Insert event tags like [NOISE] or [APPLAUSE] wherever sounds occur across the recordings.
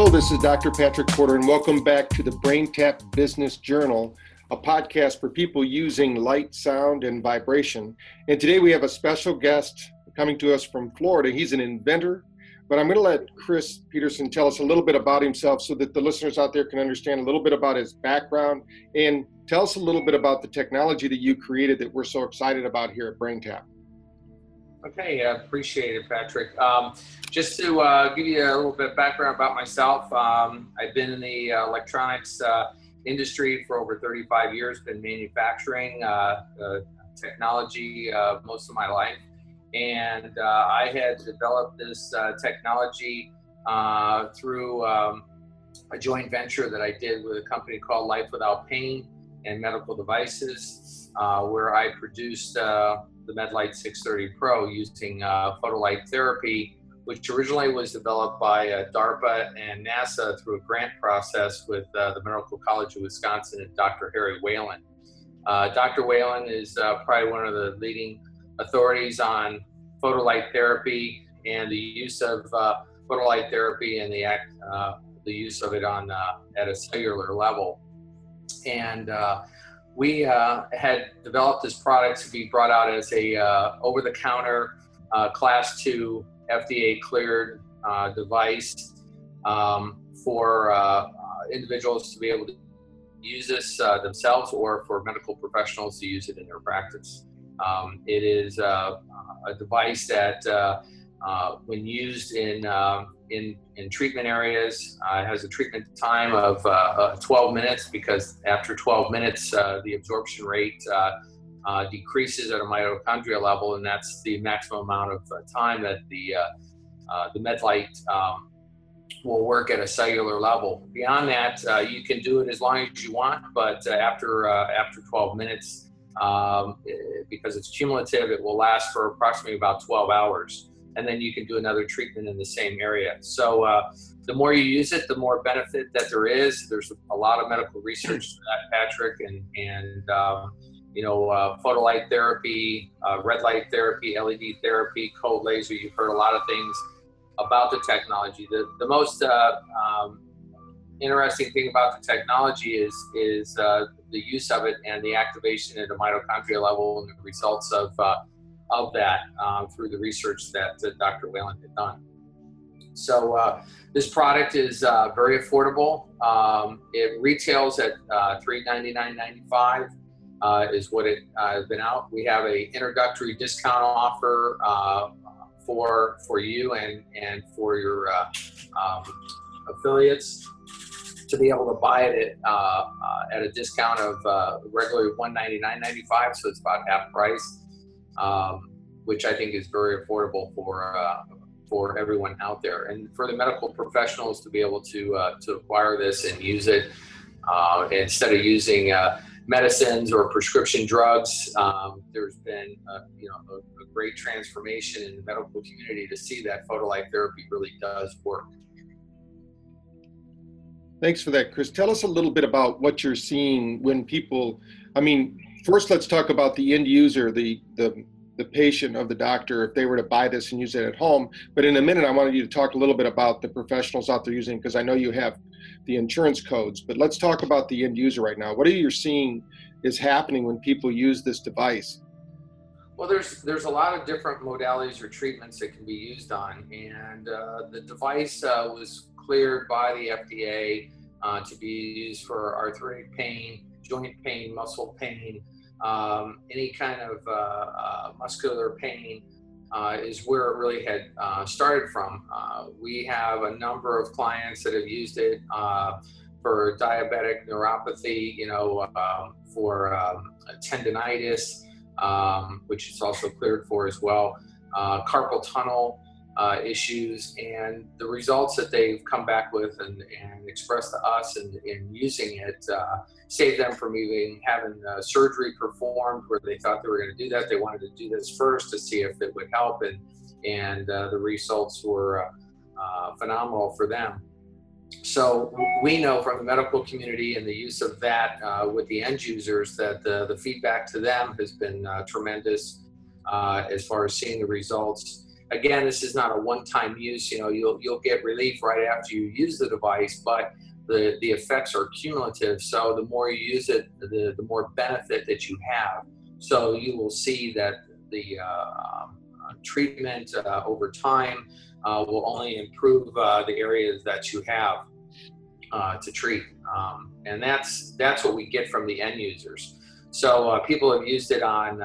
Hello, this is Dr. Patrick Porter, and welcome back to the BrainTap Business Journal, a podcast for people using light, sound, and vibration. And today we have a special guest coming to us from Florida. He's an inventor, but I'm going to let Chris Peterson tell us a little bit about himself so that the listeners out there can understand a little bit about his background and tell us a little bit about the technology that you created that we're so excited about here at BrainTap. Okay, I appreciate it, Patrick. Um, just to uh, give you a little bit of background about myself, um, I've been in the uh, electronics uh, industry for over 35 years, been manufacturing uh, technology uh, most of my life. And uh, I had developed this technology through um, a joint venture that I did with a company called Life Without Pain and Medical Devices, where I produced the MedLite 630 Pro using uh, photolight therapy, which originally was developed by uh, DARPA and NASA through a grant process with uh, the Medical College of Wisconsin and Dr. Harry Whelan. Uh, Dr. Whelan is uh, probably one of the leading authorities on photolight therapy and the use of uh, photolight therapy and the act, the use of it on at a cellular level. And we uh, had developed this product to be brought out as a uh, over-the-counter uh, class 2 fda cleared uh, device um, for uh, individuals to be able to use this themselves or for medical professionals to use it in their practice. Um, it is a device that when used in um, in, in treatment areas. Uh, has a treatment time of uh, 12 minutes because after 12 minutes, uh, the absorption rate uh, uh, decreases at a mitochondria level, and that's the maximum amount of time that the, the MedLite um, will work at a cellular level. Beyond that, you can do it as long as you want, but after, after 12 minutes, um, because it's cumulative, it will last for approximately about 12 hours and then you can do another treatment in the same area. So uh, the more you use it, the more benefit that there is. There's a lot of medical research to that, Patrick, and and um, you know, uh, photolight therapy, uh, red light therapy, LED therapy, cold laser. You've heard a lot of things about the technology. The the most uh, um, interesting thing about the technology is is uh, the use of it and the activation at a mitochondria level and the results of uh, of that um, through the research that, Dr. Whelan had done. So uh, this product is uh, very affordable. Um, it retails at uh, $399.95 uh, is what it uh, has been out. We have a introductory discount offer uh, for for you and and for your um, affiliates to be able to buy it at, at a discount of regularly $199.95, so it's about half price um, which I think is very affordable for uh, for everyone out there, and for the medical professionals to be able to uh, to acquire this and use it uh, instead of using uh, medicines or prescription drugs. Um, there's been uh, you know a, a great transformation in the medical community to see that photolight therapy really does work. Thanks for that, Chris. Tell us a little bit about what you're seeing when people, I mean, first let's talk about the end user, the the the patient of the doctor if they were to buy this and use it at home. But in a minute, I wanted you to talk a little bit about the professionals out there using because I know you have the insurance codes. But let's talk about the end user right now. What are you seeing is happening when people use this device? Well, there's there's a lot of different modalities or treatments that can be used on, and uh, the device uh, was cleared by the FDA uh, to be used for arthritic pain, joint pain, muscle pain, um, any kind of uh, uh, muscular pain uh, is where it really had uh, started from. Uh, we have a number of clients that have used it for diabetic neuropathy, you know, um, for um, tendonitis, um, which is also cleared for as well, carpal tunnel uh, issues and the results that they've come back with and, and expressed to us and, and using it uh, saved them from even having surgery performed where they thought they were going to do that. They wanted to do this first to see if it would help, and and uh, the results were uh, uh, phenomenal for them. So we know from the medical community and the use of that with the end users that the, the feedback to them has been tremendous as far as seeing the results again, this is not a one-time use. You know, you'll you'll get relief right after you use the device, but the the effects are cumulative. So the more you use it, the the more benefit that you have. So you will see that the uh, um, treatment uh, over time uh, will only improve uh, the areas that you have uh, to treat, um, and that's that's what we get from the end users. So uh, people have used it on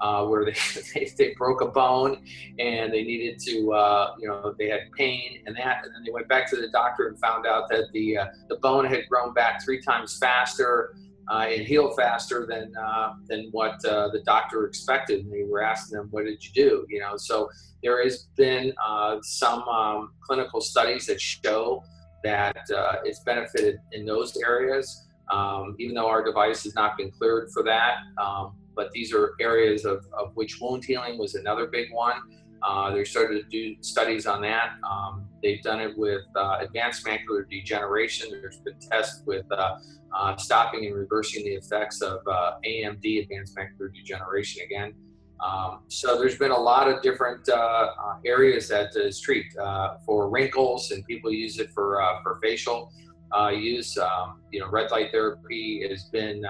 uh, where they, [LAUGHS] they, they broke a bone and they needed to uh, you know they had pain and that and then they went back to the doctor and found out that the uh, the bone had grown back three times faster uh, and healed faster than uh, than what uh, the doctor expected. And they were asking them what did you do? You know so there has been some um, clinical studies that show that it's benefited in those areas. Um, even though our device has not been cleared for that um, but these are areas of, of which wound healing was another big one. Uh, they started to do studies on that. Um, they've done it with uh, advanced macular degeneration. There's been tests with uh, uh stopping and reversing the effects of uh, AMD, advanced macular degeneration again. Um, so there's been a lot of different uh, areas that is treat for wrinkles, and people use it for for facial use. Um, you know, red light therapy has been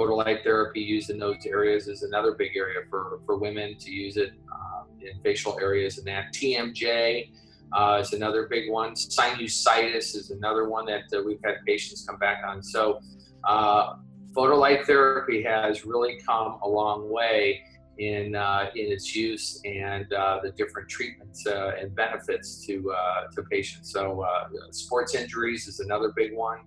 photolight therapy used in those areas is another big area for, for women to use it um, in facial areas and that TMJ uh, is another big one. Sinusitis is another one that uh, we've had patients come back on. So uh, photolight therapy has really come a long way in, uh, in its use and uh, the different treatments uh, and benefits to, to patients. So sports injuries is another big one.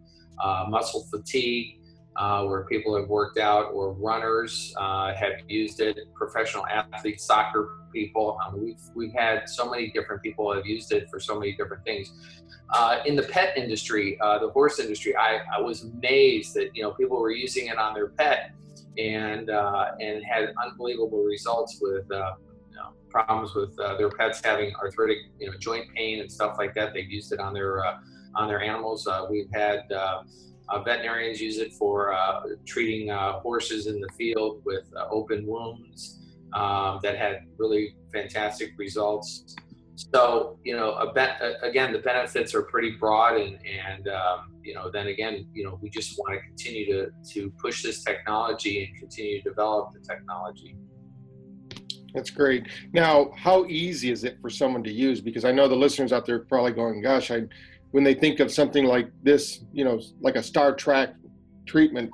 Muscle fatigue uh, where people have worked out, or runners uh, have used it, professional athletes, soccer people. Um, we've, we've had so many different people have used it for so many different things. Uh, in the pet industry, uh, the horse industry, I, I was amazed that you know people were using it on their pet and uh, and had unbelievable results with uh, you know, problems with their pets having arthritic you know joint pain and stuff like that. They've used it on their on their animals. we've had uh, veterinarians use it for uh, treating uh, horses in the field with uh, open wounds um, that had really fantastic results. So, you know, be- again, the benefits are pretty broad, and, and um, you know, then again, you know, we just want to continue to, to push this technology and continue to develop the technology. That's great. Now, how easy is it for someone to use? Because I know the listeners out there probably going, "Gosh, I when they think of something like this, you know, like a Star Trek treatment,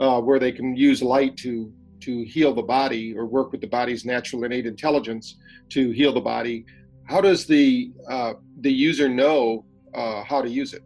uh, where they can use light to to heal the body or work with the body's natural innate intelligence to heal the body. How does the uh, the user know uh, how to use it?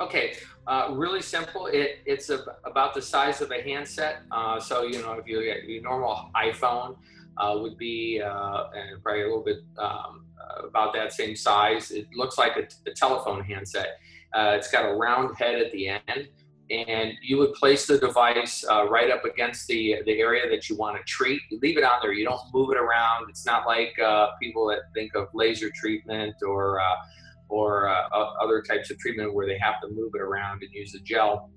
Okay, uh, really simple. It, it's a, about the size of a handset. Uh, so you know, if you get your normal iPhone, uh, would be uh, probably a little bit um, about that same size. It looks like a, telephone handset. Uh, it's got a round head at the end, and you would place the device uh, right up against the the area that you want to treat. You leave it on there. You don't move it around. It's not like uh, people that think of laser treatment or uh, or uh, other types of treatment where they have to move it around and use a gel.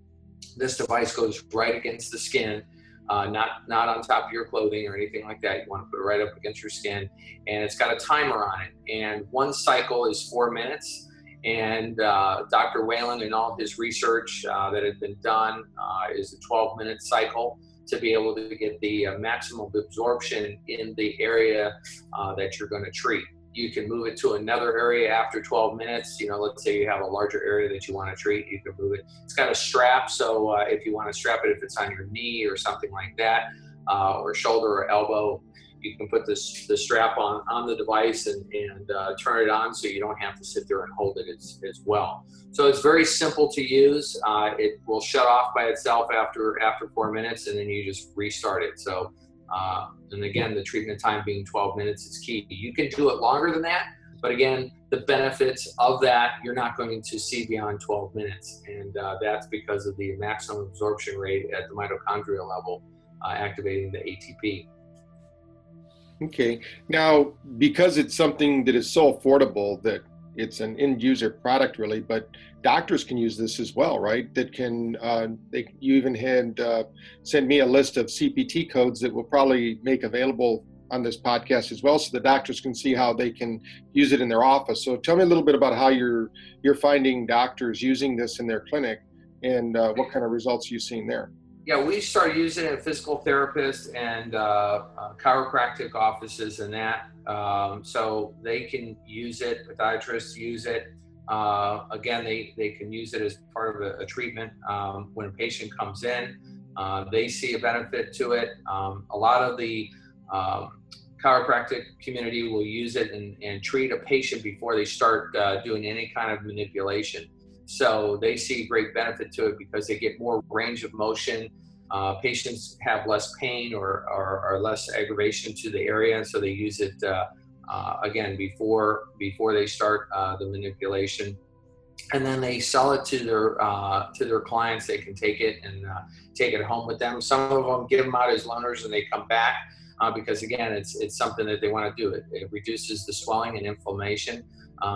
This device goes right against the skin uh, not not on top of your clothing or anything like that. You want to put it right up against your skin, and it's got a timer on it. And one cycle is four minutes. And uh, Dr. Whelan and all his research uh, that had been done uh, is a 12-minute cycle to be able to get the uh, maximum absorption in the area uh, that you're going to treat you can move it to another area after 12 minutes. You know, let's say you have a larger area that you want to treat, you can move it. It's got a strap, so uh, if you want to strap it, if it's on your knee or something like that, uh, or shoulder or elbow, you can put this the strap on on the device and, and uh, turn it on, so you don't have to sit there and hold it as, as well. So it's very simple to use. Uh, it will shut off by itself after after four minutes, and then you just restart it. So uh, and again, the treatment time being 12 minutes is key. You can do it longer than that, but again, the benefits of that you're not going to see beyond 12 minutes, and uh, that's because of the maximum absorption rate at the mitochondrial level, uh, activating the ATP. Okay. Now, because it's something that is so affordable that it's an end user product really but doctors can use this as well right that can uh, they you even had uh, sent me a list of cpt codes that we'll probably make available on this podcast as well, so the doctors can see how they can use it in their office. So tell me a little bit about how you're you're finding doctors using this in their clinic, and uh, what kind of results you've seen there. Yeah, we started using it in physical therapists and uh, uh, chiropractic offices and that. Um, so they can use it, podiatrists use it. Uh, again, they, they can use it as part of a, a treatment um, when a patient comes in. Uh, they see a benefit to it. Um, a lot of the um, chiropractic community will use it and, and, treat a patient before they start uh, doing any kind of manipulation. So they see great benefit to it because they get more range of motion. Uh, patients have less pain or, or, or, less aggravation to the area, so they use it uh, uh, again before before they start uh, the manipulation and then they sell it to their uh, to their clients. They can take it and uh, take it home with them. Some of them give them out as loaners and they come back because again, it's it's something that they want to do. It, it reduces the swelling and inflammation.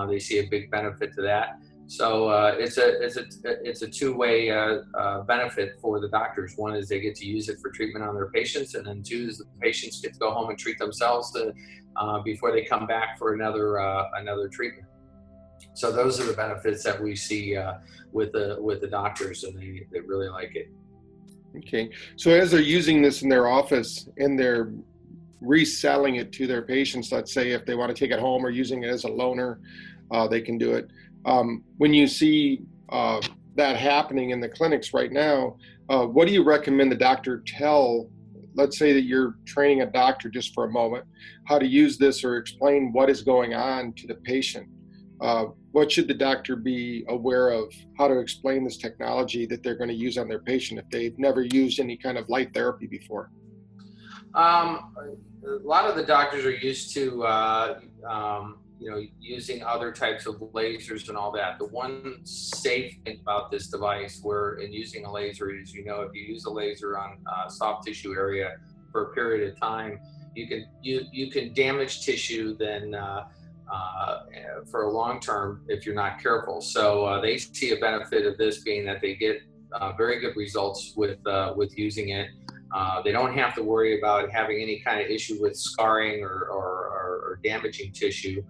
They see a big benefit to that. So uh, it's a it's a it's a two way uh, benefit for the doctors. One is they get to use it for treatment on their patients, and then two is the patients get to go home and treat themselves to, before they come back for another another treatment. So those are the benefits that we see uh, with the with the doctors, and they, they really like it. Okay, so as they're using this in their office and they're reselling it to their patients, let's say if they want to take it home or using it as a loaner, uh, they can do it. Um, when you see uh, that happening in the clinics right now, uh, what do you recommend the doctor tell? Let's say that you're training a doctor just for a moment, how to use this or explain what is going on to the patient. Uh, what should the doctor be aware of how to explain this technology that they're going to use on their patient if they've never used any kind of light therapy before? Um, a lot of the doctors are used to, uh, um, you know, using other types of lasers and all that. The one safe thing about this device, where in using a laser, is you know, if you use a laser on uh, soft tissue area for a period of time, you can you you can damage tissue then. Uh, uh, for a long term if you're not careful. So uh, they see a benefit of this being that they get uh, very good results with uh, with using it. They don't have to worry about having any kind of issue with scarring or, or, or damaging tissue.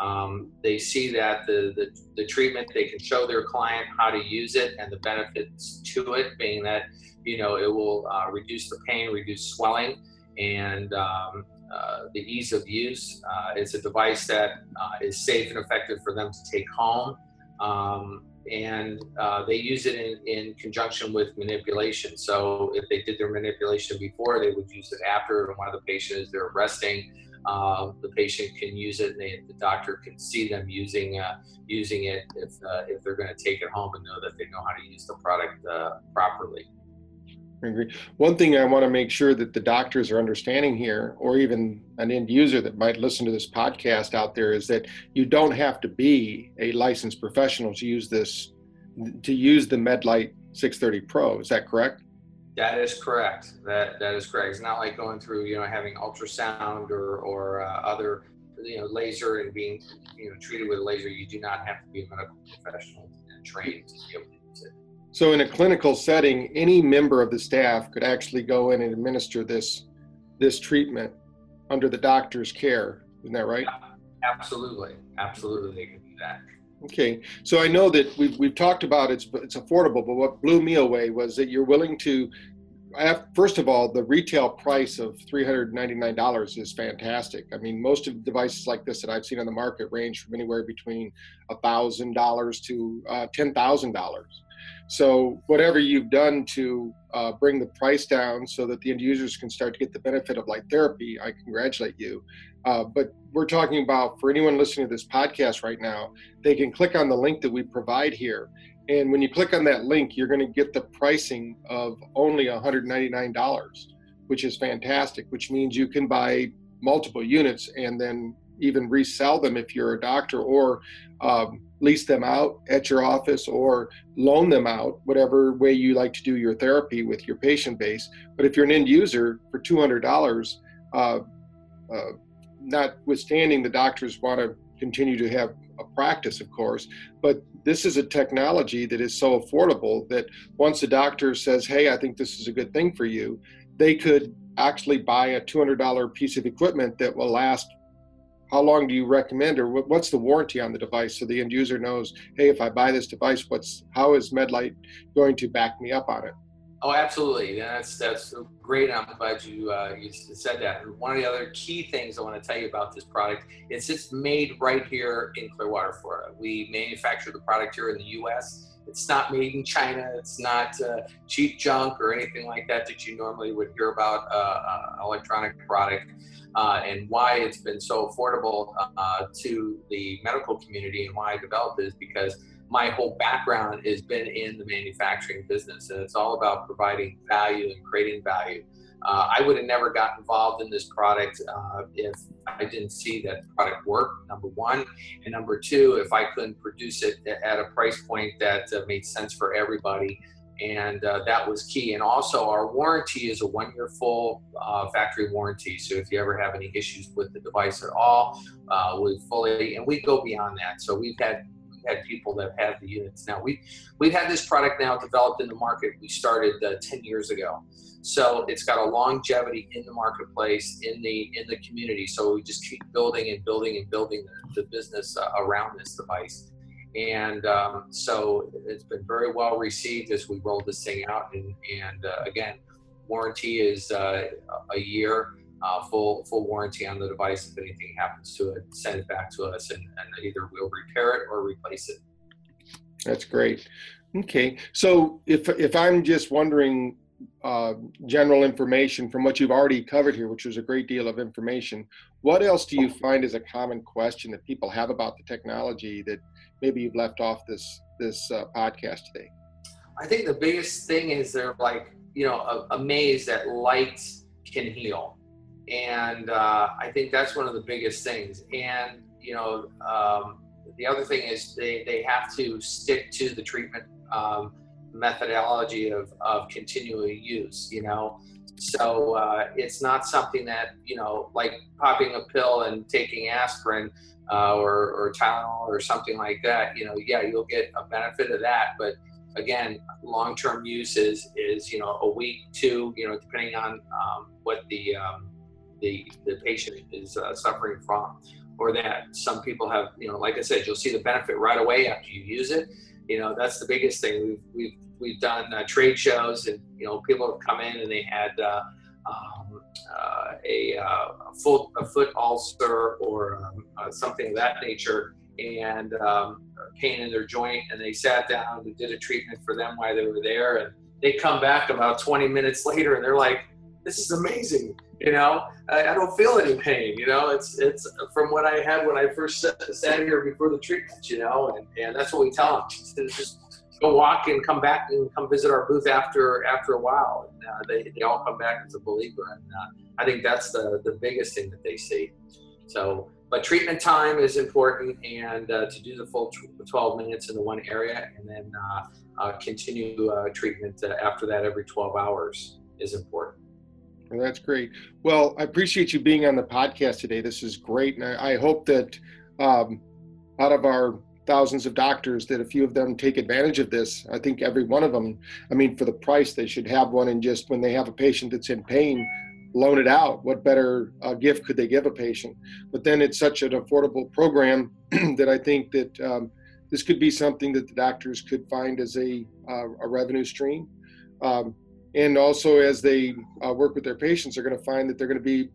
Um, they see that the, the, the, treatment, they can show their client how to use it and the benefits to it, being that, you know, it will uh, reduce the pain, reduce swelling, and um, uh, the ease of use. Uh, it's a device that uh, is safe and effective for them to take home. Um, and uh, they use it in, in conjunction with manipulation. So if they did their manipulation before, they would use it after. And one of the patients they're resting, uh, the patient can use it, and they, the doctor can see them using uh, using it if if they're going to take it home and know that they know how to use the product properly agree. One thing I want to make sure that the doctors are understanding here, or even an end user that might listen to this podcast out there, is that you don't have to be a licensed professional to use this, to use the MedLite 630 Pro. Is that correct? That is correct. That that is correct. It's not like going through, you know, having ultrasound or or uh, other, you know, laser and being, you know, treated with a laser. You do not have to be a medical professional and trained to be able to use it. So, in a clinical setting, any member of the staff could actually go in and administer this this treatment under the doctor's care. Isn't that right? Absolutely, absolutely, they can do that. Okay, so I know that we've, we've talked about it's it's affordable, but what blew me away was that you're willing to. First of all, the retail price of $399 is fantastic. I mean, most of the devices like this that I've seen on the market range from anywhere between $1,000 to uh, $10,000. So whatever you've done to uh, bring the price down so that the end users can start to get the benefit of light therapy, I congratulate you. Uh, but we're talking about for anyone listening to this podcast right now, they can click on the link that we provide here. And when you click on that link, you're going to get the pricing of only $199, which is fantastic, which means you can buy multiple units and then even resell them if you're a doctor or um, lease them out at your office or loan them out, whatever way you like to do your therapy with your patient base. But if you're an end user for $200, uh, uh, notwithstanding the doctors want to continue to have a practice, of course, but this is a technology that is so affordable that once a doctor says, Hey, I think this is a good thing for you, they could actually buy a $200 piece of equipment that will last how long do you recommend or what's the warranty on the device so the end user knows hey if i buy this device what's how is MedLite going to back me up on it? Oh absolutely. That's that's great i'm glad you uh, you said that. One of the other key things i want to tell you about this product is it's made right here in clearwater florida. We manufacture the product here in the us it's not made in China. It's not uh, cheap junk or anything like that that you normally would hear about uh, uh, electronic product. Uh, and why it's been so affordable uh, to the medical community and why I developed it is because my whole background has been in the manufacturing business and it's all about providing value and creating value. Uh, I would have never got involved in this product uh, if I didn't see that product work, number one. And number two, if I couldn't produce it at a price point that uh, made sense for everybody. And uh, that was key. And also, our warranty is a one year full uh, factory warranty. So, if you ever have any issues with the device at all, uh, we fully, and we go beyond that. So, we've had had people that have the units now. We we've had this product now developed in the market. We started uh, 10 years ago, so it's got a longevity in the marketplace in the in the community. So we just keep building and building and building the, the business uh, around this device. And um, so it's been very well received as we roll this thing out. And, and uh, again, warranty is uh, a year uh, full full warranty on the device. If anything happens to it, send it back to us, and, and either we'll repair it or replace it. That's great. Okay, so if if I'm just wondering uh, general information from what you've already covered here, which was a great deal of information, what else do you find is a common question that people have about the technology that maybe you've left off this this uh, podcast today? I think the biggest thing is they're like you know amazed that light can heal and uh, I think that's one of the biggest things. And you know, um, the other thing is they they have to stick to the treatment um, methodology of of continual use. You know, so uh, it's not something that you know, like popping a pill and taking aspirin. Uh, or, or Tylenol or something like that, you know, yeah, you'll get a benefit of that. But again, long-term use is, is you know, a week, two, you know, depending on um, what the um, the, the patient is uh, suffering from or that some people have you know like i said you'll see the benefit right away after you use it. You know that's the biggest thing. We've we've, we've done uh, trade shows and you know people have come in and they had uh, um, uh, a, uh, a, full a foot ulcer or um, uh, something of that nature and um, pain in their joint and they sat down and did a treatment for them while they were there and they come back about 20 minutes later and they're like this is amazing you know? I, I, don't feel any pain you know? It's it's from what i had when i first sat, sat here before the treatment you know? And, and that's what we tell them [LAUGHS] just, just go walk and come back and come visit our booth after after a while. And uh, they, they all come back as a believer. And uh, i think that's the the biggest thing that they see. So but treatment time is important and uh, to do the full 12 minutes in the one area and then uh, uh, continue uh, treatment after that every 12 hours is important well, that's great. Well, I appreciate you being on the podcast today. This is great, and I, I hope that um, out of our thousands of doctors, that a few of them take advantage of this. I think every one of them. I mean, for the price, they should have one, and just when they have a patient that's in pain, loan it out. What better uh, gift could they give a patient? But then it's such an affordable program [CLEARS THROAT] that I think that um, this could be something that the doctors could find as a uh, a revenue stream. Um, and also as they uh, work with their patients they're going to find that they're going to be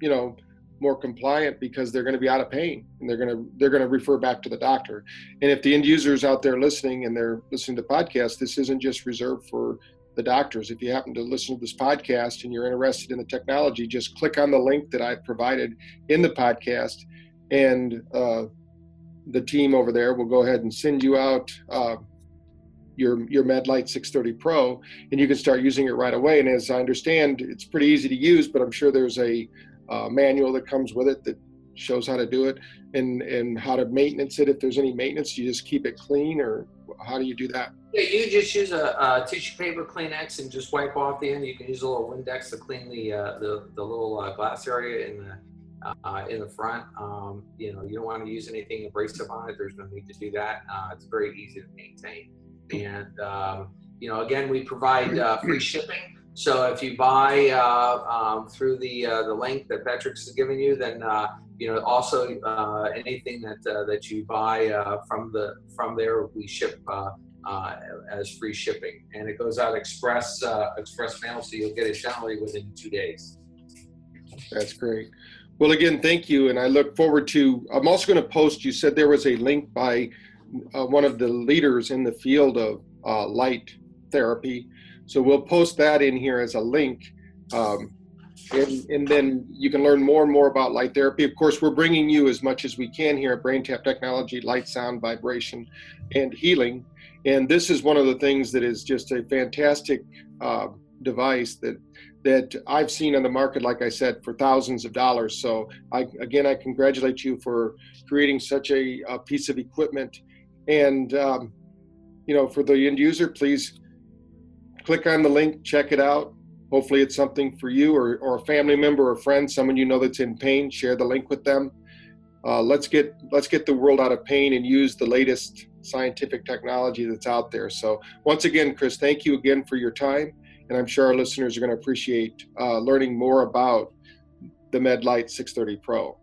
you know more compliant because they're going to be out of pain and they're going to they're going to refer back to the doctor. And if the end users out there listening and they're listening to podcasts this isn't just reserved for the doctors. If you happen to listen to this podcast and you're interested in the technology just click on the link that i've provided in the podcast and uh, the team over there will go ahead and send you out uh, your your MedLite 630 Pro, and you can start using it right away. And as I understand, it's pretty easy to use, but I'm sure there's a uh, manual that comes with it that shows how to do it and and how to maintenance it. If there's any maintenance, you just keep it clean, or how do you do that? Yeah, you just use a, a tissue paper Kleenex and just wipe off the end. You can use a little Windex to clean the uh, the, the little uh, glass area in the uh, in the front. Um, you know, you don't want to use anything abrasive on it. There's no need to do that. Uh, it's very easy to maintain. And, um, you know, again, we provide uh, free shipping So if you buy uh, um, through the uh, the link that Patrick's given you, then uh, you know also uh, anything that uh, that you buy uh, from the from there we ship as free shipping, and it goes out express express mail, so you'll get it generally within two days. That's great. Well, again, thank you, and I look forward to. I'm also going to post. You said there was a link by one of the leaders in the field of light therapy so we'll post that in here as a link. Um, and, and, then you can learn more and more about light therapy. Of course, we're bringing you as much as we can here at BrainTap Technology, light, sound, vibration, and healing. And this is one of the things that is just a fantastic uh, device that that I've seen on the market, like I said, for thousands of dollars. So I, again, I congratulate you for creating such a, a piece of equipment. And um, you know, for the end user, please click on the link, check it out. Hopefully, it's something for you or, or a family member or a friend, someone you know that's in pain. Share the link with them. Uh, let's get let's get the world out of pain and use the latest scientific technology that's out there. So once again, Chris, thank you again for your time, and I'm sure our listeners are going to appreciate uh, learning more about the MedLite 630 Pro.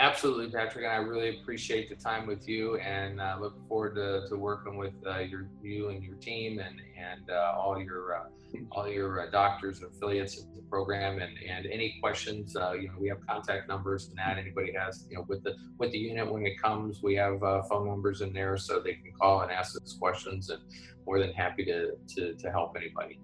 Absolutely, Patrick, and I really appreciate the time with you, and uh, look forward to, to working with uh, your you and your team, and and uh, all your uh, all your uh, doctors and affiliates of the program. And, and any questions, uh, you know, we have contact numbers and that anybody has, you know, with the with the unit when it comes, we have phone numbers in there so they can call and ask us questions, and more than happy to to, to help anybody.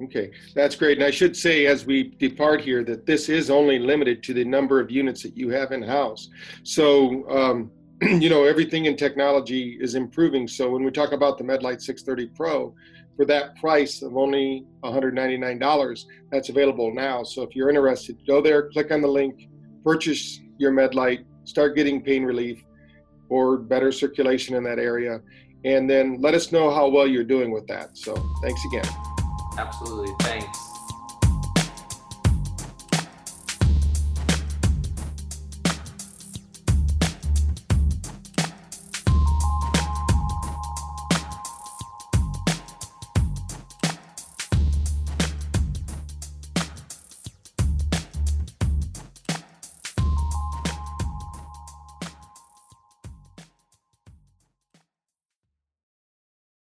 Okay, that's great. And I should say, as we depart here, that this is only limited to the number of units that you have in house. So, um, [CLEARS THROAT] you know, everything in technology is improving. So, when we talk about the MedLite 630 Pro, for that price of only $199, that's available now. So, if you're interested, go there, click on the link, purchase your MedLite, start getting pain relief or better circulation in that area, and then let us know how well you're doing with that. So, thanks again. Absolutely. Thanks.